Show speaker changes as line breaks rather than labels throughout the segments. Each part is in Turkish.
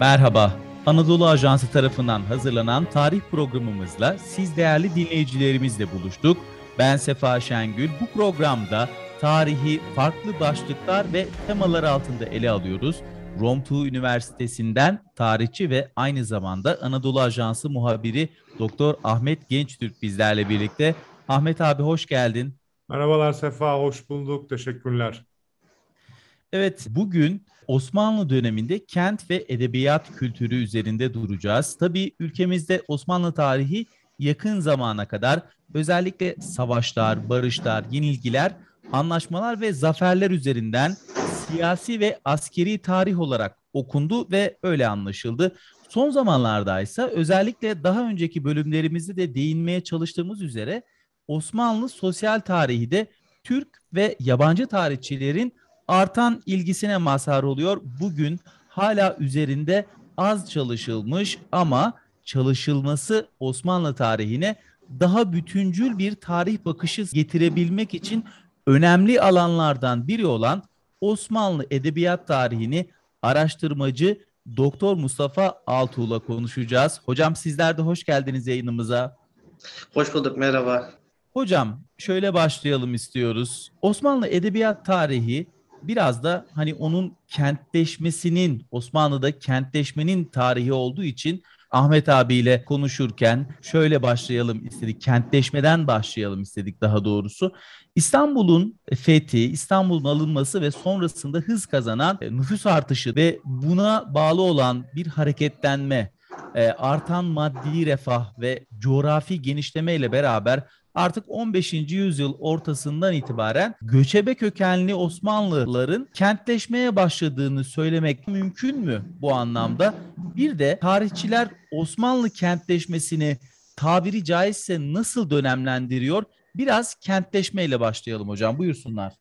Merhaba, Anadolu Ajansı tarafından hazırlanan tarih programımızla siz değerli dinleyicilerimizle buluştuk. Ben Sefa Şengül. Bu programda tarihi farklı başlıklar ve temalar altında ele alıyoruz. Romtu Üniversitesi'nden tarihçi ve aynı zamanda Anadolu Ajansı muhabiri Doktor Ahmet Gençtürk bizlerle birlikte. Ahmet abi hoş geldin.
Merhabalar Sefa, hoş bulduk. Teşekkürler.
Evet, bugün Osmanlı döneminde kent ve edebiyat kültürü üzerinde duracağız. Tabii ülkemizde Osmanlı tarihi yakın zamana kadar özellikle savaşlar, barışlar, yenilgiler, anlaşmalar ve zaferler üzerinden siyasi ve askeri tarih olarak okundu ve öyle anlaşıldı. Son zamanlarda ise özellikle daha önceki bölümlerimizde de değinmeye çalıştığımız üzere Osmanlı sosyal tarihi de Türk ve yabancı tarihçilerin artan ilgisine mazhar oluyor. Bugün hala üzerinde az çalışılmış ama çalışılması Osmanlı tarihine daha bütüncül bir tarih bakışı getirebilmek için önemli alanlardan biri olan Osmanlı edebiyat tarihini araştırmacı Doktor Mustafa Altuğ'la konuşacağız. Hocam sizler de hoş geldiniz yayınımıza.
Hoş bulduk, merhaba.
Hocam şöyle başlayalım istiyoruz. Osmanlı edebiyat tarihi biraz da hani onun kentleşmesinin Osmanlı'da kentleşmenin tarihi olduğu için Ahmet abiyle konuşurken şöyle başlayalım istedik. Kentleşmeden başlayalım istedik daha doğrusu. İstanbul'un fethi, İstanbul'un alınması ve sonrasında hız kazanan nüfus artışı ve buna bağlı olan bir hareketlenme, e, artan maddi refah ve coğrafi genişleme ile beraber artık 15. yüzyıl ortasından itibaren göçebe kökenli Osmanlıların kentleşmeye başladığını söylemek mümkün mü bu anlamda? Bir de tarihçiler Osmanlı kentleşmesini tabiri caizse nasıl dönemlendiriyor? Biraz kentleşmeyle başlayalım hocam. Buyursunlar.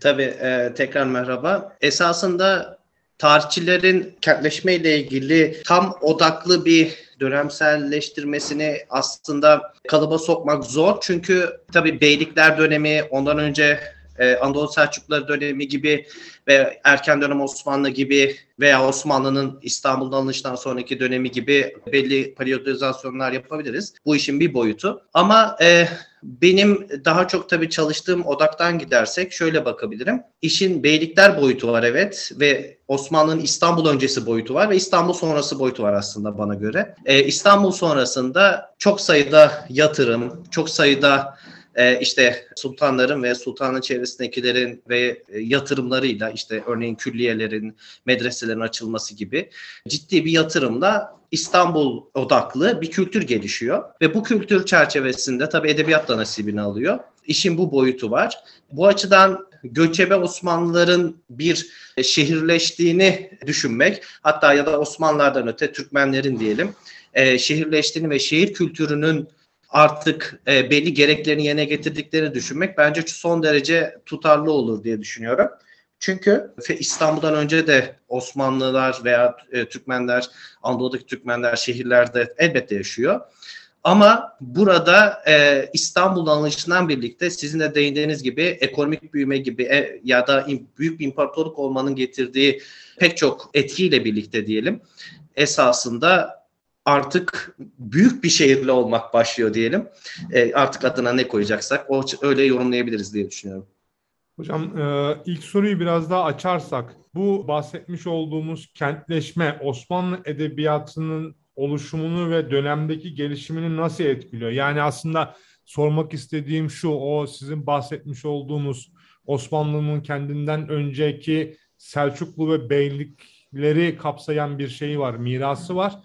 Tabii e, tekrar merhaba. Esasında tarihçilerin kentleşme ile ilgili tam odaklı bir dönemselleştirmesini aslında kalıba sokmak zor. Çünkü tabii beylikler dönemi ondan önce e, Anadolu Selçukluları dönemi gibi ve erken dönem Osmanlı gibi veya Osmanlı'nın İstanbul'dan alınıştan sonraki dönemi gibi belli periyodizasyonlar yapabiliriz. Bu işin bir boyutu. Ama e, benim daha çok tabii çalıştığım odaktan gidersek şöyle bakabilirim. İşin beylikler boyutu var evet ve Osmanlı'nın İstanbul öncesi boyutu var ve İstanbul sonrası boyutu var aslında bana göre. Ee, İstanbul sonrasında çok sayıda yatırım, çok sayıda e, işte sultanların ve sultanın çevresindekilerin ve e, yatırımlarıyla işte örneğin külliyelerin, medreselerin açılması gibi ciddi bir yatırımla İstanbul odaklı bir kültür gelişiyor ve bu kültür çerçevesinde tabii edebiyat da nasibini alıyor. İşin bu boyutu var. Bu açıdan göçebe Osmanlıların bir şehirleştiğini düşünmek hatta ya da Osmanlılardan öte Türkmenlerin diyelim e, şehirleştiğini ve şehir kültürünün artık e, belli gereklerini yerine getirdiklerini düşünmek bence son derece tutarlı olur diye düşünüyorum. Çünkü İstanbul'dan önce de Osmanlılar veya e, Türkmenler, Anadolu'daki Türkmenler şehirlerde elbette yaşıyor. Ama burada e, İstanbul alışından birlikte sizin de değindiğiniz gibi ekonomik büyüme gibi e, ya da in, büyük bir imparatorluk olmanın getirdiği pek çok etkiyle birlikte diyelim esasında artık büyük bir şehirli olmak başlıyor diyelim. E, artık adına ne koyacaksak o öyle yorumlayabiliriz diye düşünüyorum.
Hocam e, ilk soruyu biraz daha açarsak bu bahsetmiş olduğumuz kentleşme Osmanlı edebiyatının oluşumunu ve dönemdeki gelişimini nasıl etkiliyor? Yani aslında sormak istediğim şu o sizin bahsetmiş olduğunuz Osmanlı'nın kendinden önceki Selçuklu ve Beylik leri kapsayan bir şeyi var, mirası var.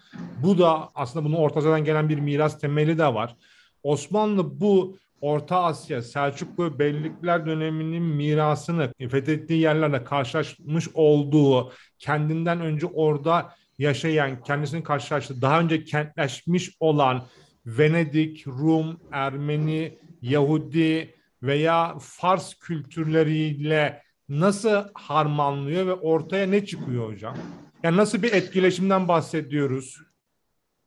Bu da aslında bunun Orta Asya'dan gelen bir miras temeli de var. Osmanlı bu Orta Asya, Selçuklu Beylikler döneminin mirasını fethettiği yerlerle karşılaşmış olduğu, kendinden önce orada yaşayan, kendisini karşılaştığı, daha önce kentleşmiş olan Venedik, Rum, Ermeni, Yahudi veya Fars kültürleriyle nasıl harmanlıyor ve ortaya ne çıkıyor hocam? Yani nasıl bir etkileşimden bahsediyoruz?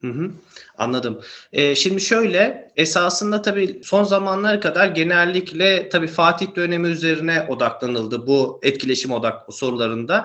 Hı hı, anladım. Ee, şimdi şöyle esasında tabii son zamanlar kadar genellikle tabii Fatih dönemi üzerine odaklanıldı bu etkileşim odak sorularında.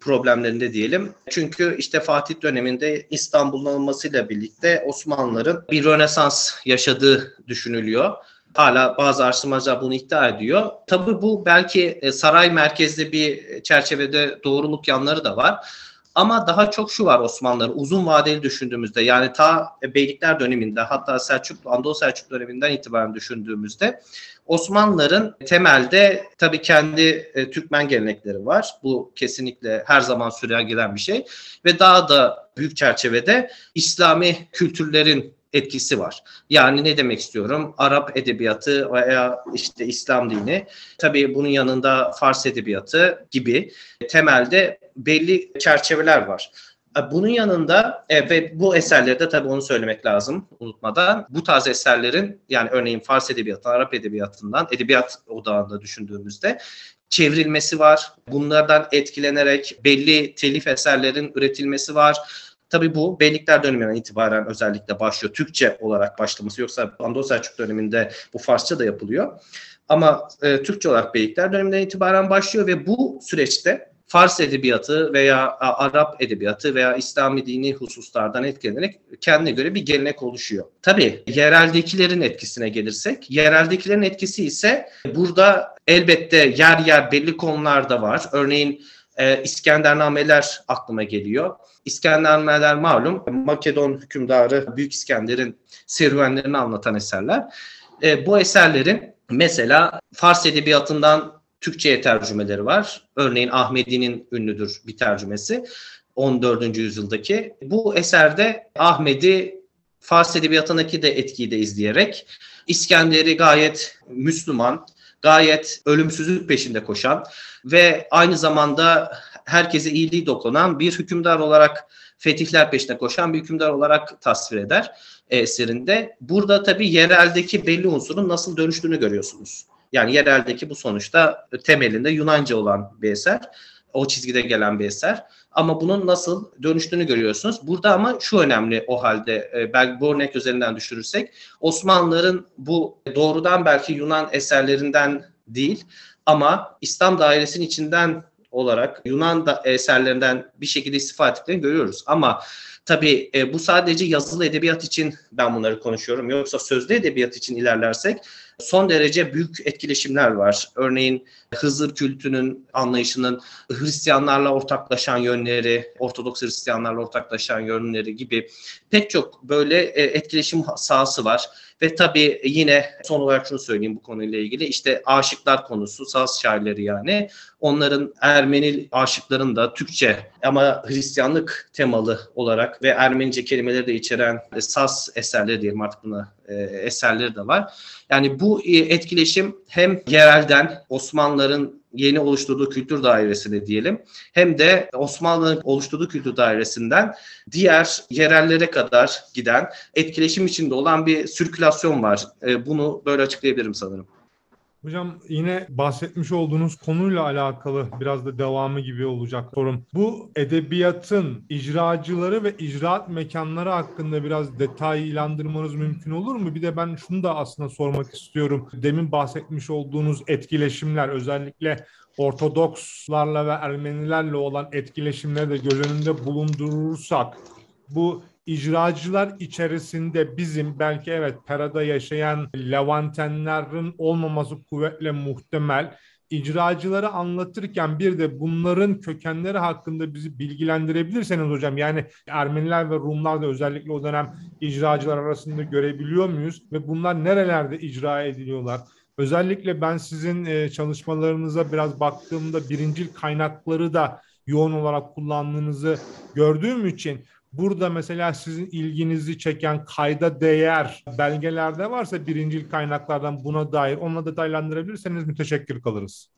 problemlerinde diyelim. Çünkü işte Fatih döneminde İstanbul'un alınmasıyla birlikte Osmanlıların bir rönesans yaşadığı düşünülüyor. Hala bazı araştırmacılar bunu iddia ediyor. Tabii bu belki e, saray merkezli bir çerçevede doğruluk yanları da var. Ama daha çok şu var Osmanlılar uzun vadeli düşündüğümüzde yani ta Beylikler döneminde hatta Selçuklu, Anadolu Selçuk döneminden itibaren düşündüğümüzde Osmanlıların temelde tabii kendi e, Türkmen gelenekleri var. Bu kesinlikle her zaman süren gelen bir şey ve daha da büyük çerçevede İslami kültürlerin etkisi var. Yani ne demek istiyorum? Arap edebiyatı veya işte İslam dini, tabii bunun yanında Fars edebiyatı gibi temelde belli çerçeveler var. Bunun yanında e, ve bu eserlerde tabii onu söylemek lazım unutmadan. Bu tarz eserlerin yani örneğin Fars edebiyatı, Arap edebiyatından edebiyat odağında düşündüğümüzde çevrilmesi var. Bunlardan etkilenerek belli telif eserlerin üretilmesi var. Tabii bu Beylikler döneminden itibaren özellikle başlıyor. Türkçe olarak başlaması yoksa Anadolu Selçuk döneminde bu Farsça da yapılıyor. Ama e, Türkçe olarak Beylikler döneminden itibaren başlıyor ve bu süreçte Fars edebiyatı veya Arap edebiyatı veya İslami dini hususlardan etkilenerek kendine göre bir gelenek oluşuyor. Tabii yereldekilerin etkisine gelirsek, yereldekilerin etkisi ise burada elbette yer yer belli konularda var. Örneğin e, İskendernameler aklıma geliyor. İskendernameler malum Makedon hükümdarı Büyük İskender'in serüvenlerini anlatan eserler. E, bu eserlerin mesela Fars edebiyatından Türkçe'ye tercümeleri var. Örneğin Ahmedi'nin ünlüdür bir tercümesi 14. yüzyıldaki. Bu eserde Ahmedi Fars edebiyatındaki de etkiyi de izleyerek İskender'i gayet Müslüman, gayet ölümsüzlük peşinde koşan ve aynı zamanda herkese iyiliği dokunan bir hükümdar olarak fetihler peşinde koşan bir hükümdar olarak tasvir eder eserinde. Burada tabii yereldeki belli unsurun nasıl dönüştüğünü görüyorsunuz. Yani yereldeki bu sonuçta temelinde Yunanca olan bir eser. O çizgide gelen bir eser. Ama bunun nasıl dönüştüğünü görüyorsunuz. Burada ama şu önemli o halde e, belki bu örnek üzerinden düşürürsek Osmanlıların bu doğrudan belki Yunan eserlerinden değil ama İslam dairesinin içinden olarak Yunan da eserlerinden bir şekilde istifade ettiklerini görüyoruz. Ama tabii e, bu sadece yazılı edebiyat için ben bunları konuşuyorum. Yoksa sözlü edebiyat için ilerlersek son derece büyük etkileşimler var. Örneğin Hızır kültünün anlayışının Hristiyanlarla ortaklaşan yönleri, Ortodoks Hristiyanlarla ortaklaşan yönleri gibi pek çok böyle e, etkileşim sahası var. Ve tabii yine son olarak şunu söyleyeyim bu konuyla ilgili. İşte aşıklar konusu, saz şairleri yani. Onların Ermeni aşıkların da Türkçe ama Hristiyanlık temalı olarak ve Ermenice kelimeleri de içeren saz eserleri diyelim artık buna e, eserleri de var. Yani bu e, etkileşim hem yerelden Osmanlıların yeni oluşturduğu kültür dairesinde diyelim hem de Osmanlı'nın oluşturduğu kültür dairesinden diğer yerellere kadar giden etkileşim içinde olan bir sirkülasyon var. E, bunu böyle açıklayabilirim sanırım.
Hocam yine bahsetmiş olduğunuz konuyla alakalı biraz da devamı gibi olacak sorum. Bu edebiyatın icracıları ve icraat mekanları hakkında biraz detaylandırmanız mümkün olur mu? Bir de ben şunu da aslında sormak istiyorum. Demin bahsetmiş olduğunuz etkileşimler özellikle Ortodokslarla ve Ermenilerle olan etkileşimleri de göz önünde bulundurursak bu icracılar içerisinde bizim belki evet Pera'da yaşayan Levantenlerin olmaması kuvvetle muhtemel. İcracıları anlatırken bir de bunların kökenleri hakkında bizi bilgilendirebilirseniz hocam yani Ermeniler ve Rumlar da özellikle o dönem icracılar arasında görebiliyor muyuz ve bunlar nerelerde icra ediliyorlar? Özellikle ben sizin e, çalışmalarınıza biraz baktığımda birincil kaynakları da yoğun olarak kullandığınızı gördüğüm için Burada mesela sizin ilginizi çeken kayda değer belgelerde varsa birincil kaynaklardan buna dair onunla detaylandırabilirseniz müteşekkir kalırız.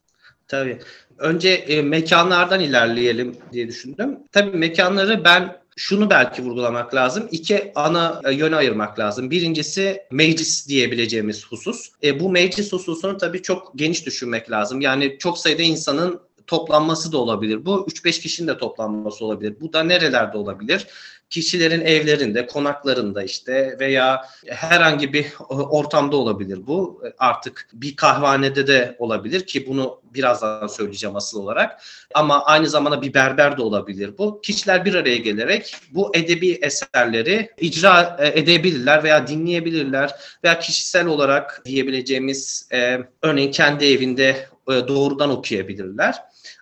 Tabii. Önce e, mekanlardan ilerleyelim diye düşündüm. Tabii mekanları ben şunu belki vurgulamak lazım. İki ana e, yöne ayırmak lazım. Birincisi meclis diyebileceğimiz husus. E, bu meclis hususunu tabii çok geniş düşünmek lazım. Yani çok sayıda insanın toplanması da olabilir. Bu 3-5 kişinin de toplanması olabilir. Bu da nerelerde olabilir? Kişilerin evlerinde, konaklarında işte veya herhangi bir ortamda olabilir bu. Artık bir kahvanede de olabilir ki bunu birazdan söyleyeceğim asıl olarak. Ama aynı zamanda bir berber de olabilir bu. Kişiler bir araya gelerek bu edebi eserleri icra e, edebilirler veya dinleyebilirler veya kişisel olarak diyebileceğimiz e, örneğin kendi evinde e, doğrudan okuyabilirler.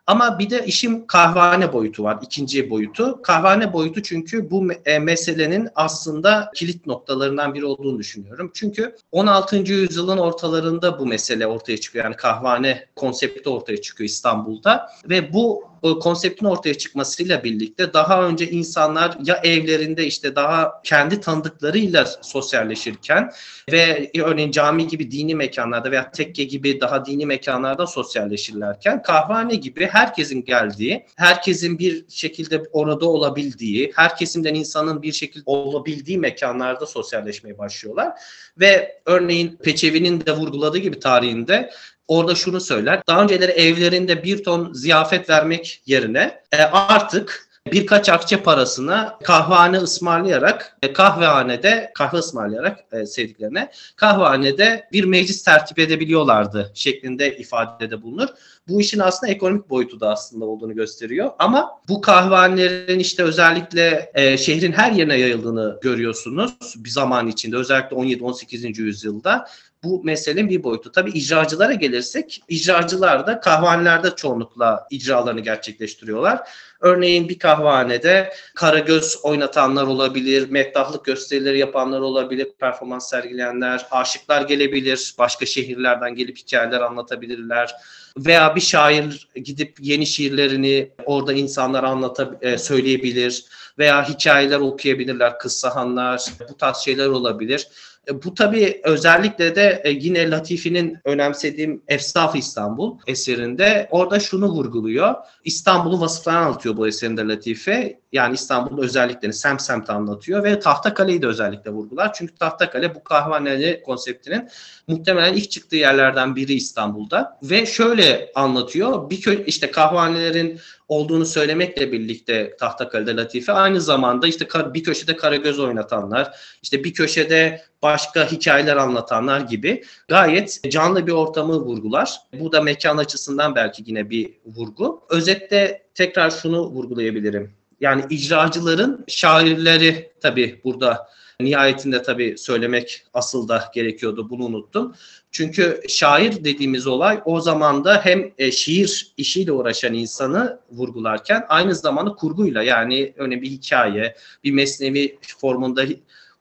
Ama bir de işin kahvehane boyutu var, ikinci boyutu. Kahvehane boyutu çünkü bu e, meselenin aslında kilit noktalarından biri olduğunu düşünüyorum. Çünkü 16. yüzyılın ortalarında bu mesele ortaya çıkıyor. Yani kahvehane konsepti ortaya çıkıyor İstanbul'da ve bu o konseptin ortaya çıkmasıyla birlikte daha önce insanlar ya evlerinde işte daha kendi tanıdıklarıyla sosyalleşirken ve örneğin cami gibi dini mekanlarda veya tekke gibi daha dini mekanlarda sosyalleşirlerken kahvehane gibi herkesin geldiği, herkesin bir şekilde orada olabildiği, her kesimden insanın bir şekilde olabildiği mekanlarda sosyalleşmeye başlıyorlar. Ve örneğin Peçevi'nin de vurguladığı gibi tarihinde orada şunu söyler. Daha önceleri evlerinde bir ton ziyafet vermek yerine e, artık birkaç akçe parasına kahvehane ısmarlayarak e, kahvehanede kahve ısmarlayarak e, sevdiklerine kahvehanede bir meclis tertip edebiliyorlardı şeklinde ifadede bulunur. Bu işin aslında ekonomik boyutu da aslında olduğunu gösteriyor. Ama bu kahvehanelerin işte özellikle e, şehrin her yerine yayıldığını görüyorsunuz bir zaman içinde özellikle 17-18. yüzyılda bu meselenin bir boyutu. Tabii icracılara gelirsek, icracılar da kahvehanelerde çoğunlukla icralarını gerçekleştiriyorlar. Örneğin bir kahvehanede karagöz oynatanlar olabilir, meddahlık gösterileri yapanlar olabilir, performans sergileyenler, aşıklar gelebilir, başka şehirlerden gelip hikayeler anlatabilirler. Veya bir şair gidip yeni şiirlerini orada insanlar anlata e, söyleyebilir veya hikayeler okuyabilirler, kıssahanlar, bu tarz şeyler olabilir. E, bu tabii özellikle de e, yine Latifi'nin önemsediğim Efsaf İstanbul eserinde orada şunu vurguluyor. İstanbul'u vasıflarını anlatıyor bu eserinde Latife. Yani İstanbul'un özelliklerini sem semt anlatıyor ve Tahtakale'yi de özellikle vurgular. Çünkü Tahtakale bu kahvaneli konseptinin muhtemelen ilk çıktığı yerlerden biri İstanbul'da. Ve şöyle anlatıyor. Bir köy işte kahvanelerin olduğunu söylemekle birlikte Tahtakale'de Latife aynı zamanda işte bir köşede Karagöz oynatanlar, işte bir köşede başka hikayeler anlatanlar gibi gayet canlı bir ortamı vurgular. Bu da mekan açısından belki yine bir vurgu. Özette tekrar şunu vurgulayabilirim. Yani icracıların şairleri tabii burada nihayetinde tabii söylemek asıl da gerekiyordu. Bunu unuttum. Çünkü şair dediğimiz olay o zaman da hem e, şiir işiyle uğraşan insanı vurgularken aynı zamanda kurguyla yani örneğin bir hikaye, bir mesnevi formunda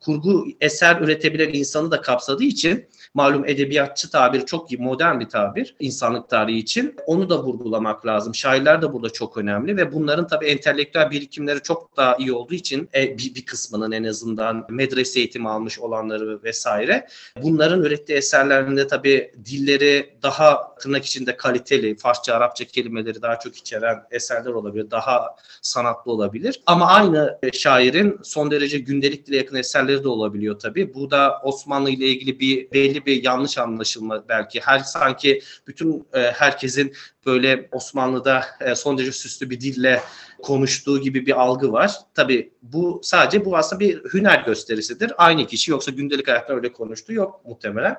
kurgu eser üretebilen insanı da kapsadığı için malum edebiyatçı tabir çok modern bir tabir insanlık tarihi için. Onu da vurgulamak lazım. Şairler de burada çok önemli ve bunların tabii entelektüel birikimleri çok daha iyi olduğu için e, bir, bir kısmının en azından medrese eğitimi almış olanları vesaire. Bunların ürettiği eserlerinde tabii dilleri daha tırnak içinde kaliteli, Farsça, Arapça kelimeleri daha çok içeren eserler olabilir. Daha sanatlı olabilir. Ama aynı şairin son derece gündelik dile yakın eserleri de olabiliyor tabii. Bu da Osmanlı ile ilgili bir belli bir yanlış anlaşılma belki. Her sanki bütün e, herkesin böyle Osmanlı'da e, son derece süslü bir dille konuştuğu gibi bir algı var. Tabii bu sadece bu aslında bir hüner gösterisidir. Aynı kişi yoksa gündelik hayatta öyle konuştuğu yok muhtemelen.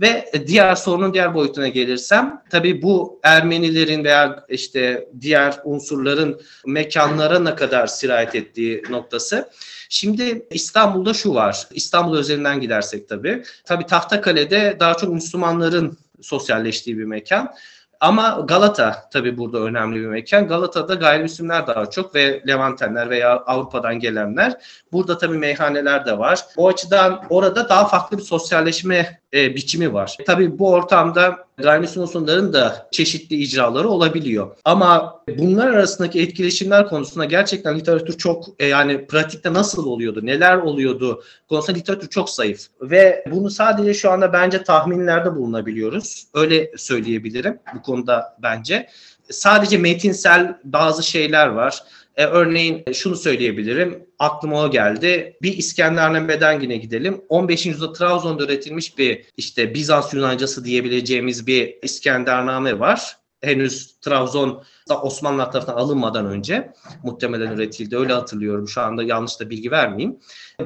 Ve diğer sorunun diğer boyutuna gelirsem tabii bu Ermenilerin veya işte diğer unsurların mekanlara ne kadar sirayet ettiği noktası. Şimdi İstanbul'da şu var. İstanbul üzerinden gidersek tabii. Tabii Tahtakale'de daha çok Müslümanların sosyalleştiği bir mekan. Ama Galata tabii burada önemli bir mekan. Galata'da gayrimüslimler daha çok ve Levantenler veya Avrupa'dan gelenler. Burada tabii meyhaneler de var. O açıdan orada daha farklı bir sosyalleşme e, biçimi var. Tabii bu ortamda unsurların da çeşitli icraları olabiliyor. Ama bunlar arasındaki etkileşimler konusunda gerçekten literatür çok e, yani pratikte nasıl oluyordu, neler oluyordu konusunda literatür çok zayıf. Ve bunu sadece şu anda bence tahminlerde bulunabiliyoruz. Öyle söyleyebilirim bu konuda bence. Sadece metinsel bazı şeyler var. E, örneğin şunu söyleyebilirim. Aklıma o geldi. Bir İskendername'den yine gidelim. 15. yüzyılda Trabzon'da üretilmiş bir işte Bizans Yunancası diyebileceğimiz bir İskendername var. henüz Trabzon Osmanlı tarafından alınmadan önce muhtemelen üretildi. Öyle hatırlıyorum. Şu anda yanlış da bilgi vermeyeyim.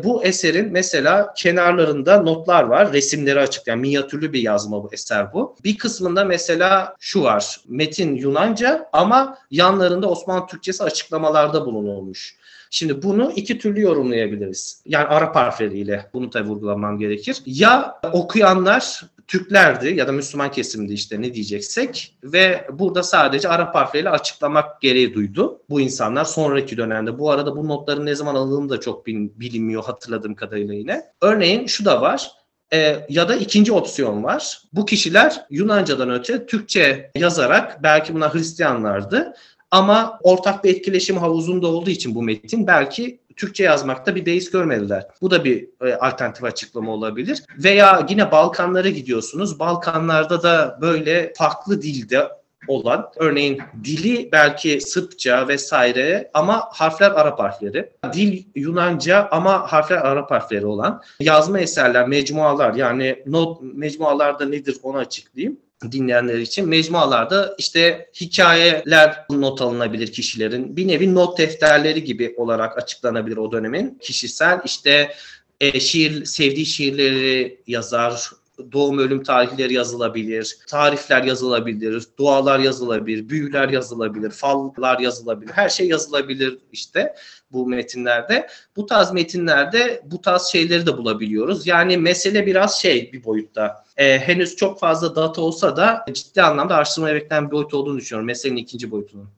Bu eserin mesela kenarlarında notlar var. Resimleri açıklayan minyatürlü bir yazma bu eser bu. Bir kısmında mesela şu var. Metin Yunanca ama yanlarında Osmanlı Türkçesi açıklamalarda bulunulmuş. Şimdi bunu iki türlü yorumlayabiliriz. Yani Arap harfleriyle bunu tabi vurgulamam gerekir. Ya okuyanlar Türklerdi ya da Müslüman kesimdi işte ne diyeceksek ve burada sadece Arap harfleriyle açıklamak gereği duydu bu insanlar sonraki dönemde. Bu arada bu notların ne zaman alındığını da çok bilinmiyor hatırladığım kadarıyla yine. Örneğin şu da var. E, ya da ikinci opsiyon var. Bu kişiler Yunancadan öte Türkçe yazarak belki bunlar Hristiyanlardı ama ortak bir etkileşim havuzunda olduğu için bu metin belki Türkçe yazmakta bir beis görmediler. Bu da bir e, alternatif açıklama olabilir. Veya yine Balkanlara gidiyorsunuz. Balkanlarda da böyle farklı dilde olan örneğin dili belki Sırpça vesaire ama harfler Arap harfleri. Dil Yunanca ama harfler Arap harfleri olan yazma eserler, mecmualar yani not mecmualarda nedir onu açıklayayım dinleyenler için mecmualarda işte hikayeler not alınabilir kişilerin. Bir nevi not defterleri gibi olarak açıklanabilir o dönemin. Kişisel işte e, şiir sevdiği şiirleri yazar, doğum ölüm tarihleri yazılabilir, tarifler yazılabilir, dualar yazılabilir, büyüler yazılabilir, fallar yazılabilir. Her şey yazılabilir işte bu metinlerde. Bu tarz metinlerde bu tarz şeyleri de bulabiliyoruz. Yani mesele biraz şey bir boyutta. Ee, henüz çok fazla data olsa da ciddi anlamda araştırma beklenen bir boyut olduğunu düşünüyorum. Meselenin ikinci boyutunun.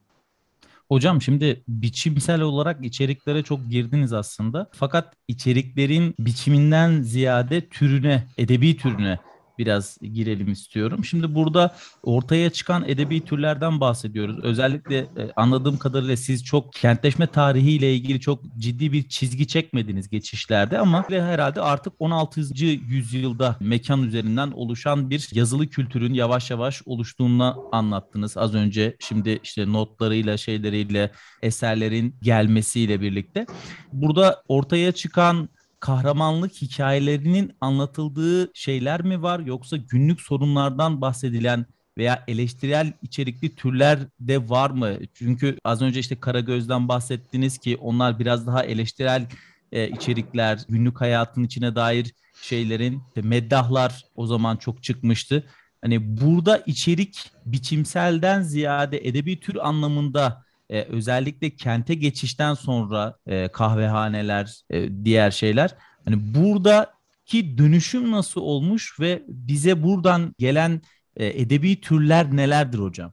Hocam şimdi biçimsel olarak içeriklere çok girdiniz aslında. Fakat içeriklerin biçiminden ziyade türüne, edebi türüne biraz girelim istiyorum. Şimdi burada ortaya çıkan edebi türlerden bahsediyoruz. Özellikle e, anladığım kadarıyla siz çok kentleşme tarihiyle ilgili çok ciddi bir çizgi çekmediniz geçişlerde ama herhalde artık 16. yüzyılda mekan üzerinden oluşan bir yazılı kültürün yavaş yavaş oluştuğunu anlattınız az önce. Şimdi işte notlarıyla şeyleriyle eserlerin gelmesiyle birlikte. Burada ortaya çıkan kahramanlık hikayelerinin anlatıldığı şeyler mi var yoksa günlük sorunlardan bahsedilen veya eleştirel içerikli türler de var mı? Çünkü az önce işte Karagöz'den bahsettiniz ki onlar biraz daha eleştirel e, içerikler, günlük hayatın içine dair şeylerin işte meddahlar o zaman çok çıkmıştı. Hani burada içerik biçimselden ziyade edebi tür anlamında e, özellikle kente geçişten sonra e, kahvehaneler, e, diğer şeyler. Hani buradaki dönüşüm nasıl olmuş ve bize buradan gelen e, edebi türler nelerdir hocam?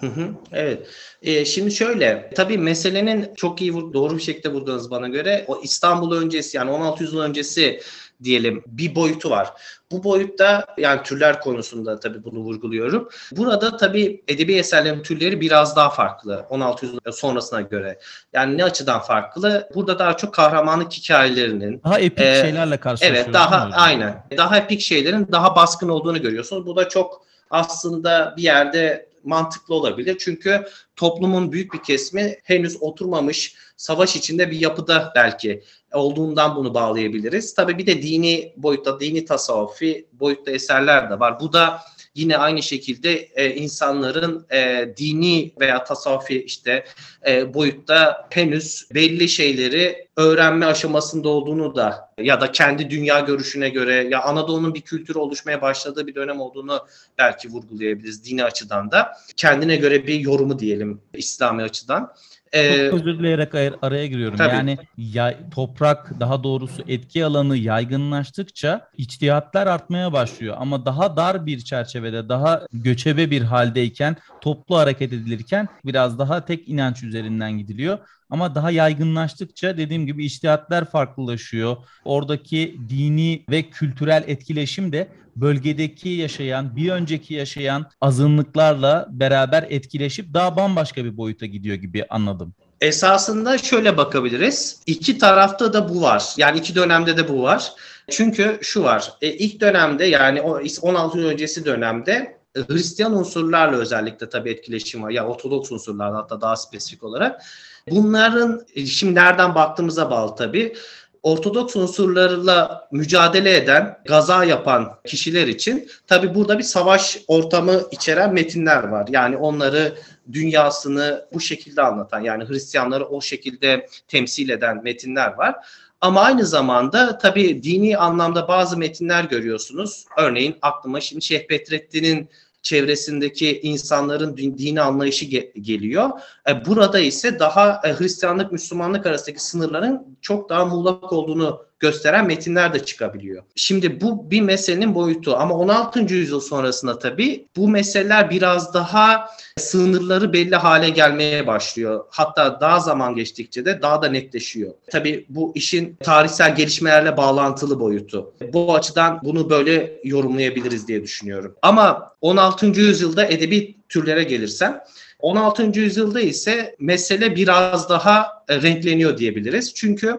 Hı hı, evet. Ee, şimdi şöyle, tabii meselenin çok iyi doğru bir şekilde buldunuz bana göre. O İstanbul öncesi yani 16 yıl öncesi diyelim bir boyutu var. Bu boyutta yani türler konusunda tabii bunu vurguluyorum. Burada tabii edebi eserlerin türleri biraz daha farklı 16 yüzyıl sonrasına göre. Yani ne açıdan farklı? Burada daha çok kahramanlık hikayelerinin
daha epik e, şeylerle karşılaşıyoruz.
Evet, daha aynen. Daha epik şeylerin daha baskın olduğunu görüyorsunuz. Bu da çok aslında bir yerde mantıklı olabilir. Çünkü toplumun büyük bir kesimi henüz oturmamış savaş içinde bir yapıda belki olduğundan bunu bağlayabiliriz. Tabii bir de dini boyutta, dini tasavvufi boyutta eserler de var. Bu da yine aynı şekilde e, insanların e, dini veya tasavvufi işte e, boyutta henüz belli şeyleri öğrenme aşamasında olduğunu da ya da kendi dünya görüşüne göre ya Anadolu'nun bir kültürü oluşmaya başladığı bir dönem olduğunu belki vurgulayabiliriz dini açıdan da. Kendine göre bir yorumu diyelim İslami açıdan.
Ee, Çok özür dileyerek araya giriyorum. Tabii. Yani ya, toprak daha doğrusu etki alanı yaygınlaştıkça içtihatlar artmaya başlıyor. Ama daha dar bir çerçevede, daha göçebe bir haldeyken, toplu hareket edilirken biraz daha tek inanç üzerinden gidiliyor. Ama daha yaygınlaştıkça dediğim gibi içtihatler farklılaşıyor. Oradaki dini ve kültürel etkileşim de bölgedeki yaşayan, bir önceki yaşayan azınlıklarla beraber etkileşip daha bambaşka bir boyuta gidiyor gibi anladım.
Esasında şöyle bakabiliriz. İki tarafta da bu var. Yani iki dönemde de bu var. Çünkü şu var. E, ilk dönemde yani 16 yıl öncesi dönemde Hristiyan unsurlarla özellikle tabii etkileşim var. Ya Ortodoks unsurlarla hatta daha spesifik olarak. Bunların şimdi nereden baktığımıza bağlı tabii Ortodoks unsurlarla mücadele eden, gaza yapan kişiler için tabi burada bir savaş ortamı içeren metinler var. Yani onları dünyasını bu şekilde anlatan yani Hristiyanları o şekilde temsil eden metinler var. Ama aynı zamanda tabi dini anlamda bazı metinler görüyorsunuz. Örneğin aklıma şimdi Şeyh Bedrettin'in çevresindeki insanların dini anlayışı ge- geliyor. E, burada ise daha e, Hristiyanlık Müslümanlık arasındaki sınırların çok daha muğlak olduğunu gösteren metinler de çıkabiliyor. Şimdi bu bir meselenin boyutu ama 16. yüzyıl sonrasında tabii bu meseleler biraz daha sınırları belli hale gelmeye başlıyor. Hatta daha zaman geçtikçe de daha da netleşiyor. Tabii bu işin tarihsel gelişmelerle bağlantılı boyutu. Bu açıdan bunu böyle yorumlayabiliriz diye düşünüyorum. Ama 16. yüzyılda edebi türlere gelirsem 16. yüzyılda ise mesele biraz daha renkleniyor diyebiliriz. Çünkü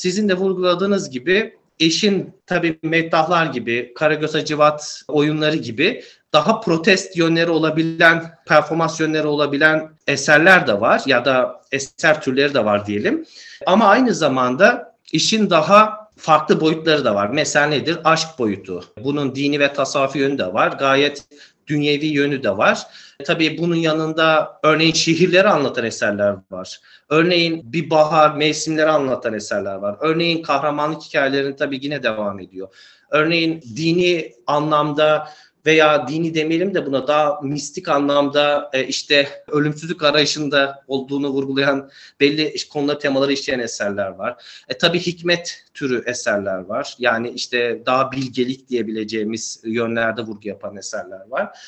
sizin de vurguladığınız gibi eşin tabii meddahlar gibi, Karagöz Hacivat oyunları gibi daha protest yönleri olabilen, performans yönleri olabilen eserler de var ya da eser türleri de var diyelim. Ama aynı zamanda işin daha farklı boyutları da var. Mesela nedir? Aşk boyutu. Bunun dini ve tasavvufi yönü de var. Gayet dünyevi yönü de var. Tabii bunun yanında örneğin şehirleri anlatan eserler var. Örneğin bir bahar, mevsimleri anlatan eserler var. Örneğin kahramanlık hikayelerinin tabii yine devam ediyor. Örneğin dini anlamda veya dini demeyelim de buna daha mistik anlamda e, işte ölümsüzlük arayışında olduğunu vurgulayan belli konuları temaları işleyen eserler var. E tabi hikmet türü eserler var. Yani işte daha bilgelik diyebileceğimiz yönlerde vurgu yapan eserler var.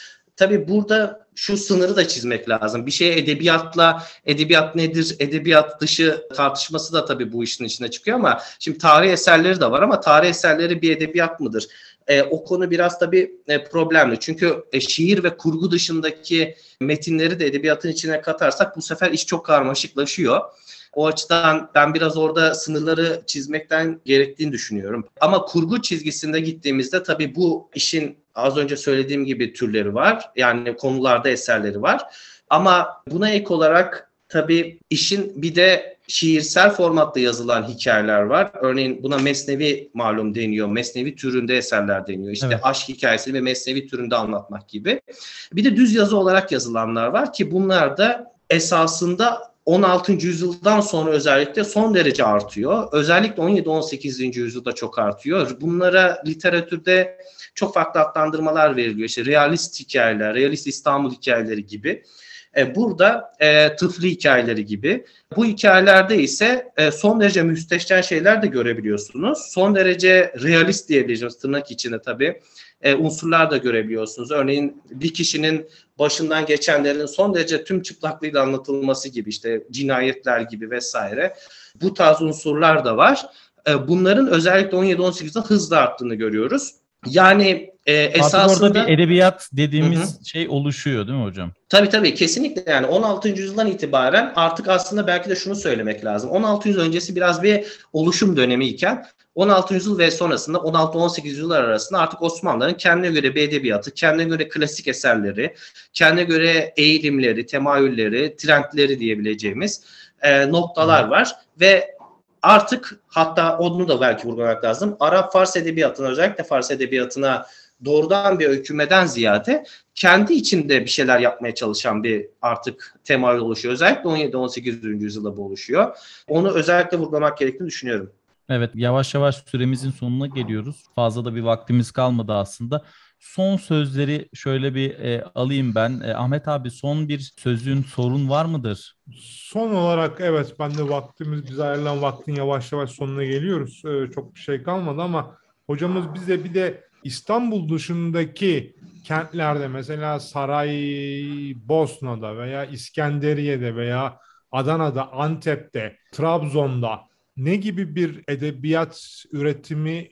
Tabi burada şu sınırı da çizmek lazım. Bir şey edebiyatla, edebiyat nedir, edebiyat dışı tartışması da tabii bu işin içine çıkıyor ama şimdi tarih eserleri de var ama tarih eserleri bir edebiyat mıdır? E, o konu biraz tabii e, problemli. Çünkü e, şiir ve kurgu dışındaki metinleri de edebiyatın içine katarsak bu sefer iş çok karmaşıklaşıyor. O açıdan ben biraz orada sınırları çizmekten gerektiğini düşünüyorum. Ama kurgu çizgisinde gittiğimizde tabii bu işin az önce söylediğim gibi türleri var. Yani konularda eserleri var. Ama buna ek olarak tabii işin bir de şiirsel formatta yazılan hikayeler var. Örneğin buna mesnevi malum deniyor. Mesnevi türünde eserler deniyor. İşte evet. aşk hikayesi ve mesnevi türünde anlatmak gibi. Bir de düz yazı olarak yazılanlar var ki bunlar da esasında 16. yüzyıldan sonra özellikle son derece artıyor. Özellikle 17-18. yüzyılda çok artıyor. Bunlara literatürde çok farklı adlandırmalar veriliyor. İşte realist hikayeler, realist İstanbul hikayeleri gibi. E, burada e, tıflı hikayeleri gibi. Bu hikayelerde ise e, son derece müsteşten şeyler de görebiliyorsunuz. Son derece realist diyebileceğimiz tırnak içinde tabii e, unsurlar da görebiliyorsunuz. Örneğin bir kişinin başından geçenlerin son derece tüm çıplaklığıyla anlatılması gibi işte cinayetler gibi vesaire. Bu tarz unsurlar da var. E, bunların özellikle 17-18'de hızla arttığını görüyoruz. Yani e, esasında...
orada bir edebiyat dediğimiz hı hı. şey oluşuyor değil mi hocam?
Tabii tabii kesinlikle yani 16. yüzyıldan itibaren artık aslında belki de şunu söylemek lazım. 16. yüzyıl öncesi biraz bir oluşum dönemi iken 16. yüzyıl ve sonrasında 16-18 yüzyıllar arasında artık Osmanlıların kendine göre bir edebiyatı, kendine göre klasik eserleri, kendine göre eğilimleri, temayülleri, trendleri diyebileceğimiz e, noktalar var ve artık hatta onu da belki vurgulamak lazım. Arap Fars edebiyatına özellikle Fars edebiyatına doğrudan bir öykümeden ziyade kendi içinde bir şeyler yapmaya çalışan bir artık temayül oluşuyor. Özellikle 17-18. yüzyılda bu oluşuyor. Onu özellikle vurgulamak gerektiğini düşünüyorum.
Evet yavaş yavaş süremizin sonuna geliyoruz. Fazla da bir vaktimiz kalmadı aslında. Son sözleri şöyle bir e, alayım ben. E, Ahmet abi son bir sözün sorun var mıdır?
Son olarak evet ben de vaktimiz bize ayrılan vaktin yavaş yavaş sonuna geliyoruz. E, çok bir şey kalmadı ama hocamız bize bir de İstanbul dışındaki kentlerde mesela Saray Bosna'da veya İskenderiye'de veya Adana'da, Antep'te, Trabzon'da ne gibi bir edebiyat üretimi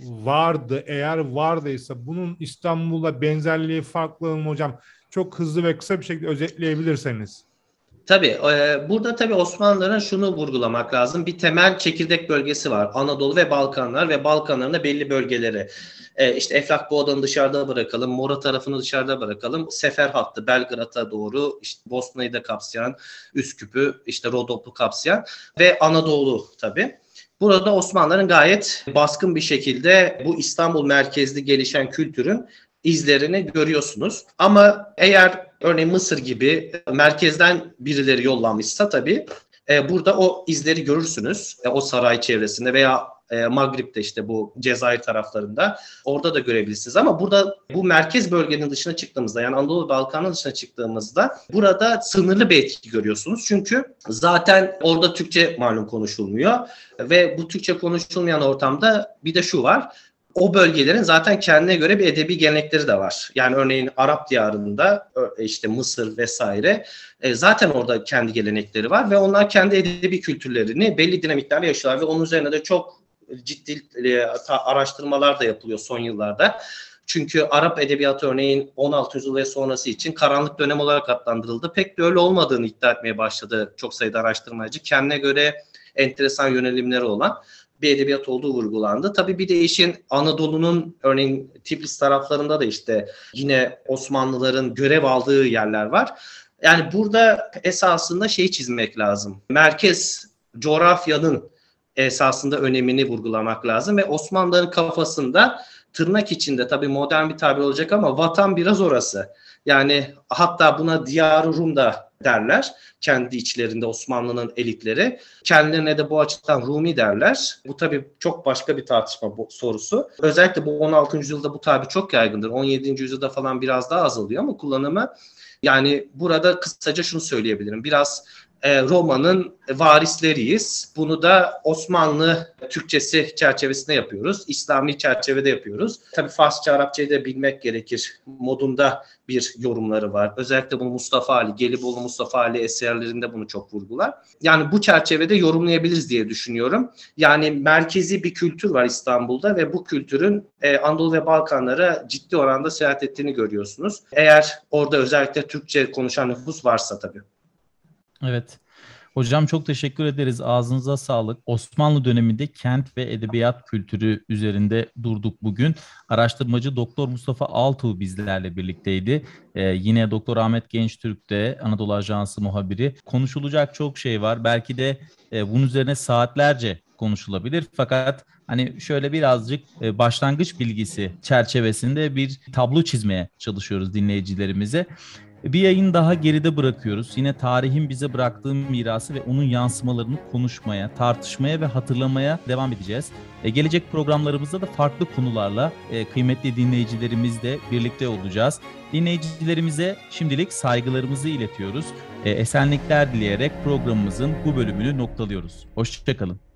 vardı? Eğer vardıysa bunun İstanbul'la benzerliği farklı mı hocam? Çok hızlı ve kısa bir şekilde özetleyebilirseniz.
Tabii. E, burada tabii Osmanlıların şunu vurgulamak lazım. Bir temel çekirdek bölgesi var. Anadolu ve Balkanlar ve Balkanların da belli bölgeleri. E, işte Eflak Boğdan'ı dışarıda bırakalım, Mora tarafını dışarıda bırakalım. Sefer hattı Belgrad'a doğru işte Bosna'yı da kapsayan, Üsküp'ü, işte Rodop'u kapsayan ve Anadolu tabii. Burada Osmanlıların gayet baskın bir şekilde bu İstanbul merkezli gelişen kültürün izlerini görüyorsunuz. Ama eğer örneğin Mısır gibi merkezden birileri yollanmışsa tabii e, burada o izleri görürsünüz. E, o saray çevresinde veya e, Maghrib'de işte bu Cezayir taraflarında orada da görebilirsiniz. Ama burada bu merkez bölgenin dışına çıktığımızda yani Anadolu Balkan'ın dışına çıktığımızda burada sınırlı bir etki görüyorsunuz. Çünkü zaten orada Türkçe malum konuşulmuyor ve bu Türkçe konuşulmayan ortamda bir de şu var o bölgelerin zaten kendine göre bir edebi gelenekleri de var. Yani örneğin Arap diyarında işte Mısır vesaire e, zaten orada kendi gelenekleri var ve onlar kendi edebi kültürlerini belli dinamiklerle yaşıyorlar ve onun üzerine de çok ciddi e, araştırmalar da yapılıyor son yıllarda. Çünkü Arap edebiyatı örneğin 16. yüzyıl ve sonrası için karanlık dönem olarak adlandırıldı. Pek de öyle olmadığını iddia etmeye başladı çok sayıda araştırmacı. Kendine göre enteresan yönelimleri olan bir edebiyat olduğu vurgulandı. Tabii bir de işin Anadolu'nun örneğin Tiflis taraflarında da işte yine Osmanlıların görev aldığı yerler var. Yani burada esasında şey çizmek lazım. Merkez coğrafyanın esasında önemini vurgulamak lazım ve Osmanlıların kafasında tırnak içinde tabii modern bir tabir olacak ama vatan biraz orası. Yani hatta buna Diyar-ı Rum da derler. Kendi içlerinde Osmanlı'nın elitleri. Kendilerine de bu açıdan Rumi derler. Bu tabii çok başka bir tartışma sorusu. Özellikle bu 16. yüzyılda bu tabi çok yaygındır. 17. yüzyılda falan biraz daha azalıyor ama kullanımı yani burada kısaca şunu söyleyebilirim. Biraz e, Roma'nın varisleriyiz. Bunu da Osmanlı Türkçesi çerçevesinde yapıyoruz. İslami çerçevede yapıyoruz. Tabii Farsça, Arapçayı da bilmek gerekir modunda bir yorumları var. Özellikle bu Mustafa Ali, Gelibolu Mustafa Ali eserlerinde bunu çok vurgular. Yani bu çerçevede yorumlayabiliriz diye düşünüyorum. Yani merkezi bir kültür var İstanbul'da ve bu kültürün e, Anadolu ve Balkanlara ciddi oranda seyahat ettiğini görüyorsunuz. Eğer orada özellikle Türkçe konuşan nüfus varsa tabii.
Evet. Hocam çok teşekkür ederiz. Ağzınıza sağlık. Osmanlı döneminde kent ve edebiyat kültürü üzerinde durduk bugün. Araştırmacı Doktor Mustafa Altuğ bizlerle birlikteydi. Ee, yine Doktor Ahmet Gençtürk de Anadolu Ajansı muhabiri. Konuşulacak çok şey var. Belki de e, bunun üzerine saatlerce konuşulabilir. Fakat hani şöyle birazcık e, başlangıç bilgisi çerçevesinde bir tablo çizmeye çalışıyoruz dinleyicilerimize. Bir yayın daha geride bırakıyoruz. Yine tarihin bize bıraktığı mirası ve onun yansımalarını konuşmaya, tartışmaya ve hatırlamaya devam edeceğiz. E, gelecek programlarımızda da farklı konularla e, kıymetli dinleyicilerimizle birlikte olacağız. Dinleyicilerimize şimdilik saygılarımızı iletiyoruz. E, esenlikler dileyerek programımızın bu bölümünü noktalıyoruz. Hoşçakalın.